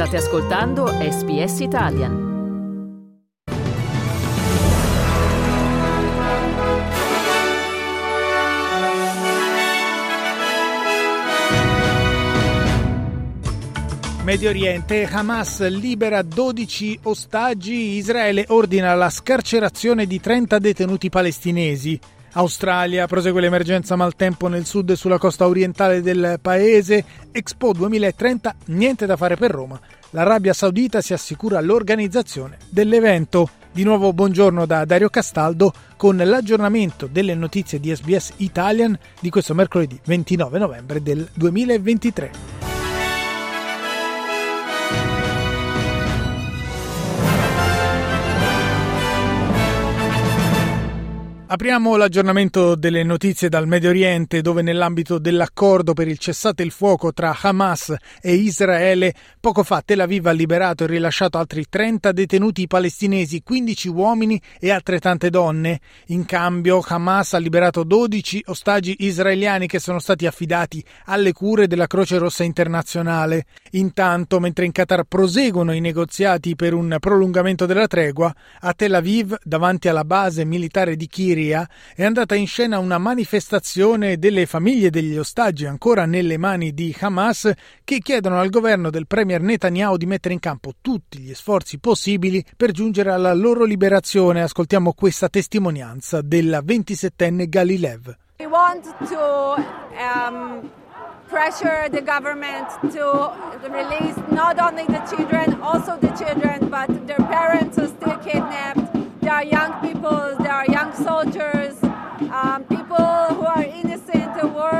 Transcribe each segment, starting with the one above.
State ascoltando SBS Italian. Medio Oriente, Hamas libera 12 ostaggi, Israele ordina la scarcerazione di 30 detenuti palestinesi. Australia prosegue l'emergenza maltempo nel sud e sulla costa orientale del paese. Expo 2030, niente da fare per Roma. L'Arabia Saudita si assicura l'organizzazione dell'evento. Di nuovo buongiorno da Dario Castaldo con l'aggiornamento delle notizie di SBS Italian di questo mercoledì 29 novembre del 2023. Apriamo l'aggiornamento delle notizie dal Medio Oriente, dove nell'ambito dell'accordo per il cessate il fuoco tra Hamas e Israele, poco fa Tel Aviv ha liberato e rilasciato altri 30 detenuti palestinesi, 15 uomini e altrettante donne. In cambio, Hamas ha liberato 12 ostaggi israeliani che sono stati affidati alle cure della Croce Rossa Internazionale. Intanto, mentre in Qatar proseguono i negoziati per un prolungamento della tregua, a Tel Aviv, davanti alla base militare di Kiri, Siria è andata in scena una manifestazione delle famiglie degli ostaggi ancora nelle mani di Hamas che chiedono al governo del premier Netanyahu di mettere in campo tutti gli sforzi possibili per giungere alla loro liberazione. Ascoltiamo questa testimonianza della 27enne Galilev. We want to um, pressure the government to release not only the children, also the children, but their parents are still kidnapped. There are young people, there are young soldiers, um, people who are innocent who were in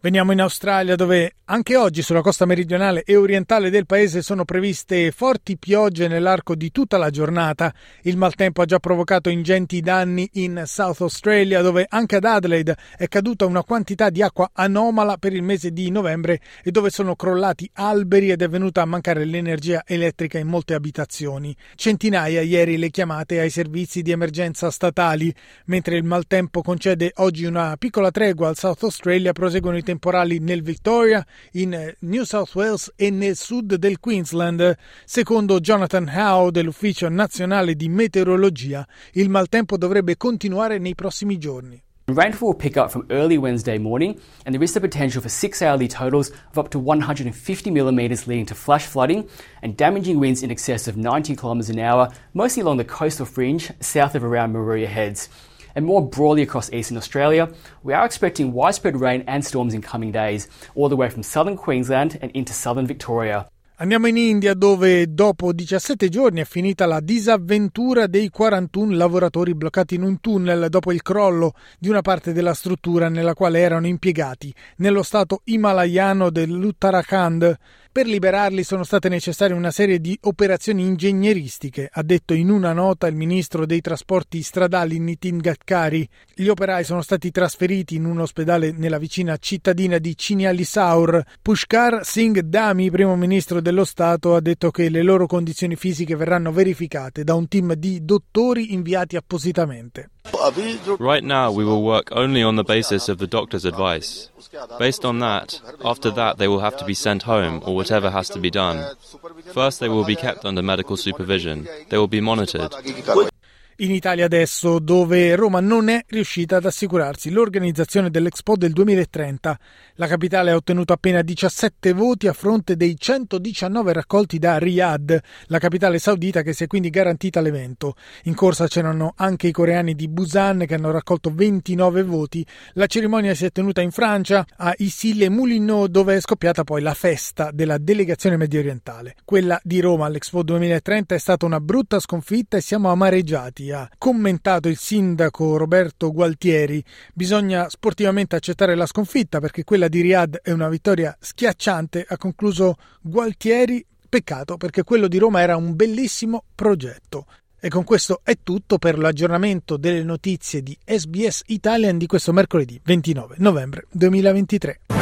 Veniamo in Australia dove anche oggi sulla costa meridionale e orientale del paese sono previste forti piogge nell'arco di tutta la giornata. Il maltempo ha già provocato ingenti danni in South Australia dove anche ad Adelaide è caduta una quantità di acqua anomala per il mese di novembre e dove sono crollati alberi ed è venuta a mancare l'energia elettrica in molte abitazioni. Centinaia ieri le chiamate ai servizi di emergenza statali. Mentre il maltempo concede oggi una piccola tregua al South Australia proseguono i temporali nel Victoria, in eh, New South Wales e nel sud del Queensland. Secondo Jonathan Howe dell'Ufficio Nazionale di Meteorologia, il maltempo dovrebbe continuare nei prossimi giorni. Rainfall will pick up from early Wednesday morning, and there is the potential for six hourly totals of up to 150 millimetres, leading to flash flooding and damaging winds in excess of 90 kilometres an hour, mostly along the coastal fringe south of around Maruya Heads. And more broadly across eastern Australia, we are expecting widespread rain and storms in coming days, all the way from southern Queensland and into southern Victoria. Andiamo in India dove dopo 17 giorni è finita la disavventura dei 41 lavoratori bloccati in un tunnel dopo il crollo di una parte della struttura nella quale erano impiegati nello stato himalayano dell'Uttarakhand. Per liberarli sono state necessarie una serie di operazioni ingegneristiche, ha detto in una nota il ministro dei trasporti stradali Nitin Gadkari. Gli operai sono stati trasferiti in un ospedale nella vicina cittadina di Cinialisaur. Pushkar Singh Dami, primo ministro dello Stato, ha detto che le loro condizioni fisiche verranno verificate da un team di dottori inviati appositamente. Right now, we will work only on the basis of the doctor's advice. Based on that, after that, they will have to be sent home or whatever has to be done. First, they will be kept under medical supervision. They will be monitored. In Italia adesso, dove Roma non è riuscita ad assicurarsi l'organizzazione dell'Expo del 2030. La capitale ha ottenuto appena 17 voti a fronte dei 119 raccolti da Riyadh, la capitale saudita che si è quindi garantita l'evento. In corsa c'erano anche i coreani di Busan che hanno raccolto 29 voti. La cerimonia si è tenuta in Francia, a Issy-les-Moulineaux, dove è scoppiata poi la festa della delegazione medio orientale. Quella di Roma all'Expo 2030 è stata una brutta sconfitta e siamo amareggiati ha commentato il sindaco Roberto Gualtieri. Bisogna sportivamente accettare la sconfitta perché quella di Riyadh è una vittoria schiacciante, ha concluso Gualtieri. Peccato perché quello di Roma era un bellissimo progetto. E con questo è tutto per l'aggiornamento delle notizie di SBS Italian di questo mercoledì 29 novembre 2023.